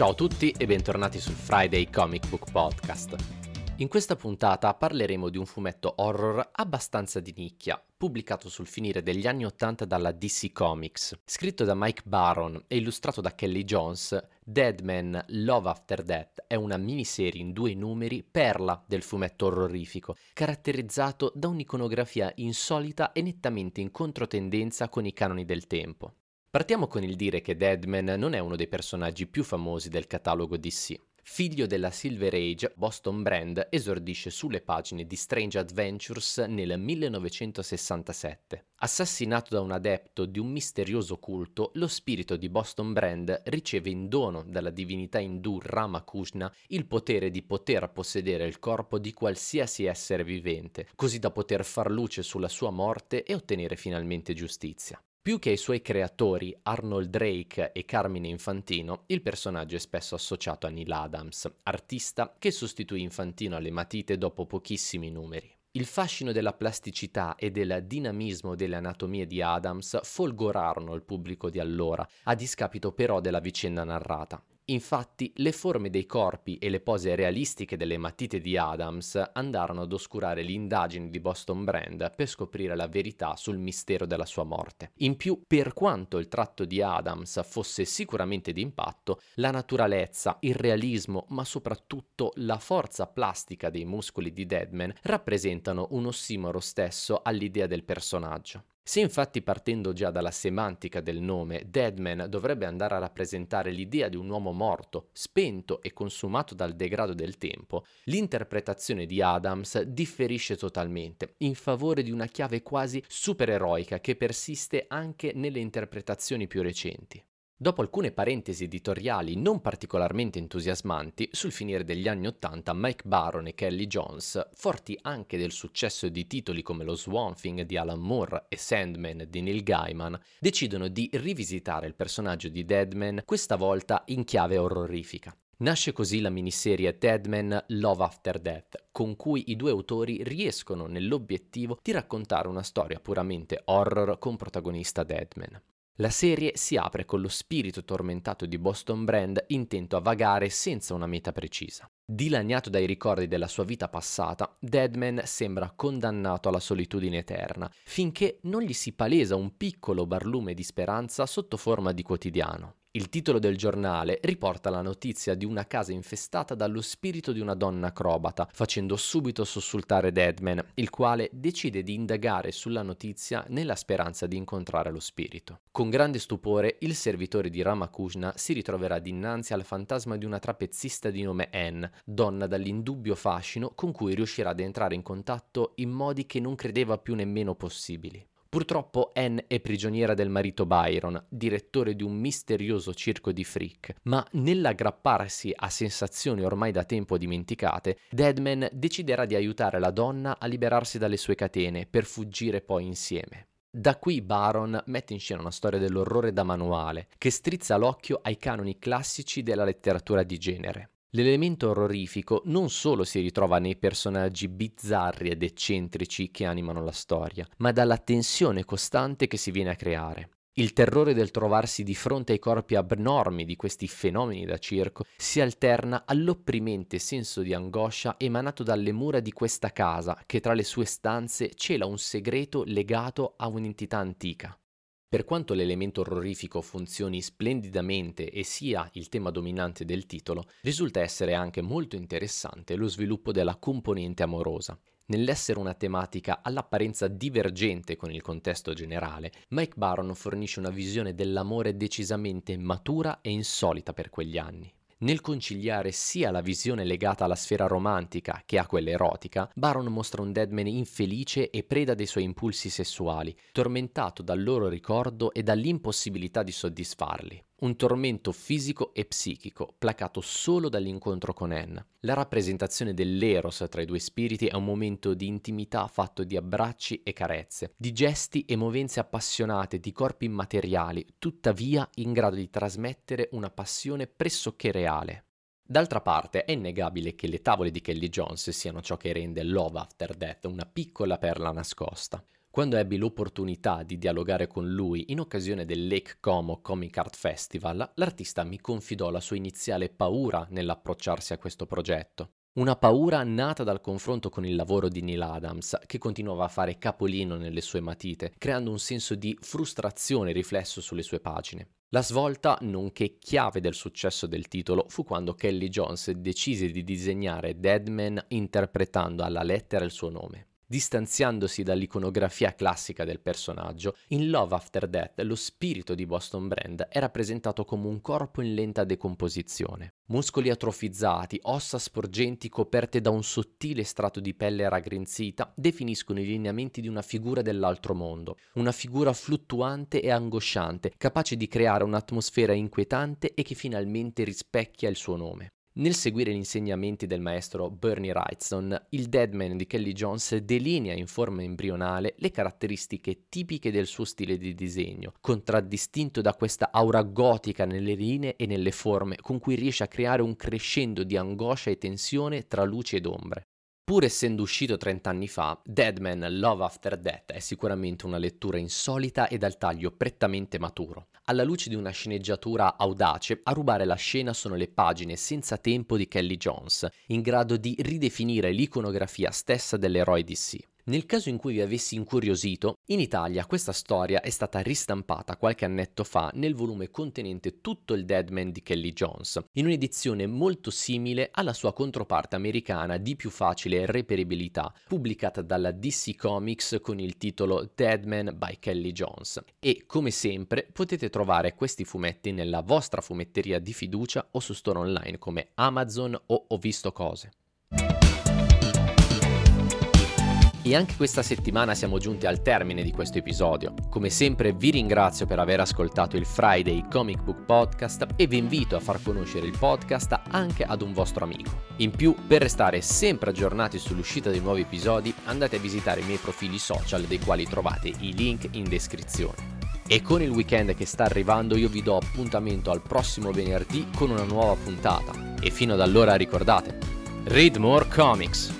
Ciao a tutti e bentornati sul Friday Comic Book Podcast. In questa puntata parleremo di un fumetto horror abbastanza di nicchia, pubblicato sul finire degli anni 80 dalla DC Comics. Scritto da Mike Baron e illustrato da Kelly Jones, Dead Man Love After Death è una miniserie in due numeri perla del fumetto orrorifico, caratterizzato da un'iconografia insolita e nettamente in controtendenza con i canoni del tempo. Partiamo con il dire che Deadman non è uno dei personaggi più famosi del catalogo DC. Figlio della Silver Age, Boston Brand esordisce sulle pagine di Strange Adventures nel 1967. Assassinato da un adepto di un misterioso culto, lo spirito di Boston Brand riceve in dono dalla divinità indù Ramakrishna il potere di poter possedere il corpo di qualsiasi essere vivente, così da poter far luce sulla sua morte e ottenere finalmente giustizia. Più che ai suoi creatori Arnold Drake e Carmine Infantino, il personaggio è spesso associato a Neil Adams, artista che sostituì Infantino alle matite dopo pochissimi numeri. Il fascino della plasticità e del dinamismo delle anatomie di Adams folgorarono il pubblico di allora, a discapito però della vicenda narrata. Infatti, le forme dei corpi e le pose realistiche delle matite di Adams andarono ad oscurare le indagini di Boston Brand per scoprire la verità sul mistero della sua morte. In più, per quanto il tratto di Adams fosse sicuramente d'impatto, la naturalezza, il realismo, ma soprattutto la forza plastica dei muscoli di Deadman rappresentano un ossimoro stesso all'idea del personaggio. Se infatti partendo già dalla semantica del nome, Deadman dovrebbe andare a rappresentare l'idea di un uomo morto, spento e consumato dal degrado del tempo, l'interpretazione di Adams differisce totalmente, in favore di una chiave quasi supereroica che persiste anche nelle interpretazioni più recenti. Dopo alcune parentesi editoriali non particolarmente entusiasmanti, sul finire degli anni Ottanta Mike Baron e Kelly Jones, forti anche del successo di titoli come lo Swamp Thing di Alan Moore e Sandman di Neil Gaiman, decidono di rivisitare il personaggio di Deadman, questa volta in chiave orrorifica. Nasce così la miniserie Deadman Love After Death, con cui i due autori riescono nell'obiettivo di raccontare una storia puramente horror con protagonista Deadman. La serie si apre con lo spirito tormentato di Boston Brand intento a vagare senza una meta precisa. Dilaniato dai ricordi della sua vita passata, Deadman sembra condannato alla solitudine eterna, finché non gli si palesa un piccolo barlume di speranza sotto forma di quotidiano. Il titolo del giornale riporta la notizia di una casa infestata dallo spirito di una donna acrobata, facendo subito sussultare Deadman, il quale decide di indagare sulla notizia nella speranza di incontrare lo spirito. Con grande stupore, il servitore di Ramakrishna si ritroverà dinanzi al fantasma di una trapezzista di nome Anne, donna dall'indubbio fascino con cui riuscirà ad entrare in contatto in modi che non credeva più nemmeno possibili. Purtroppo Anne è prigioniera del marito Byron, direttore di un misterioso circo di freak, ma nell'aggrapparsi a sensazioni ormai da tempo dimenticate, Deadman deciderà di aiutare la donna a liberarsi dalle sue catene per fuggire poi insieme. Da qui Baron mette in scena una storia dell'orrore da manuale, che strizza l'occhio ai canoni classici della letteratura di genere. L'elemento orrorifico non solo si ritrova nei personaggi bizzarri ed eccentrici che animano la storia, ma dalla tensione costante che si viene a creare. Il terrore del trovarsi di fronte ai corpi abnormi di questi fenomeni da circo si alterna all'opprimente senso di angoscia emanato dalle mura di questa casa che tra le sue stanze cela un segreto legato a un'entità antica. Per quanto l'elemento orrorifico funzioni splendidamente e sia il tema dominante del titolo, risulta essere anche molto interessante lo sviluppo della componente amorosa. Nell'essere una tematica all'apparenza divergente con il contesto generale, Mike Baron fornisce una visione dell'amore decisamente matura e insolita per quegli anni. Nel conciliare sia la visione legata alla sfera romantica che a quella erotica, Baron mostra un Deadman infelice e preda dei suoi impulsi sessuali, tormentato dal loro ricordo e dall'impossibilità di soddisfarli un tormento fisico e psichico, placato solo dall'incontro con Anne. La rappresentazione dell'eros tra i due spiriti è un momento di intimità fatto di abbracci e carezze, di gesti e movenze appassionate di corpi immateriali, tuttavia in grado di trasmettere una passione pressoché reale. D'altra parte è innegabile che le tavole di Kelly Jones siano ciò che rende Love After Death una piccola perla nascosta. Quando ebbi l'opportunità di dialogare con lui in occasione del Lake Como Comic Art Festival, l'artista mi confidò la sua iniziale paura nell'approcciarsi a questo progetto. Una paura nata dal confronto con il lavoro di Neil Adams, che continuava a fare capolino nelle sue matite, creando un senso di frustrazione riflesso sulle sue pagine. La svolta, nonché chiave del successo del titolo, fu quando Kelly Jones decise di disegnare Deadman interpretando alla lettera il suo nome. Distanziandosi dall'iconografia classica del personaggio, in Love After Death lo spirito di Boston Brand è rappresentato come un corpo in lenta decomposizione. Muscoli atrofizzati, ossa sporgenti coperte da un sottile strato di pelle raggrinzita definiscono i lineamenti di una figura dell'altro mondo, una figura fluttuante e angosciante, capace di creare un'atmosfera inquietante e che finalmente rispecchia il suo nome. Nel seguire gli insegnamenti del maestro Bernie Wrightson, il Deadman di Kelly Jones delinea in forma embrionale le caratteristiche tipiche del suo stile di disegno, contraddistinto da questa aura gotica nelle linee e nelle forme con cui riesce a creare un crescendo di angoscia e tensione tra luce ed ombre. Pur essendo uscito 30 anni fa, Deadman Love After Death è sicuramente una lettura insolita e dal taglio prettamente maturo. Alla luce di una sceneggiatura audace, a rubare la scena sono le pagine senza tempo di Kelly Jones, in grado di ridefinire l'iconografia stessa dell'eroe DC. Nel caso in cui vi avessi incuriosito, in Italia questa storia è stata ristampata qualche annetto fa nel volume contenente tutto il Deadman di Kelly Jones, in un'edizione molto simile alla sua controparte americana di più facile reperibilità, pubblicata dalla DC Comics con il titolo Deadman by Kelly Jones. E come sempre potete trovare questi fumetti nella vostra fumetteria di fiducia o su store online come Amazon o Ho visto cose. E anche questa settimana siamo giunti al termine di questo episodio. Come sempre vi ringrazio per aver ascoltato il Friday Comic Book Podcast e vi invito a far conoscere il podcast anche ad un vostro amico. In più, per restare sempre aggiornati sull'uscita dei nuovi episodi, andate a visitare i miei profili social dei quali trovate i link in descrizione. E con il weekend che sta arrivando io vi do appuntamento al prossimo venerdì con una nuova puntata. E fino ad allora ricordate, read more comics!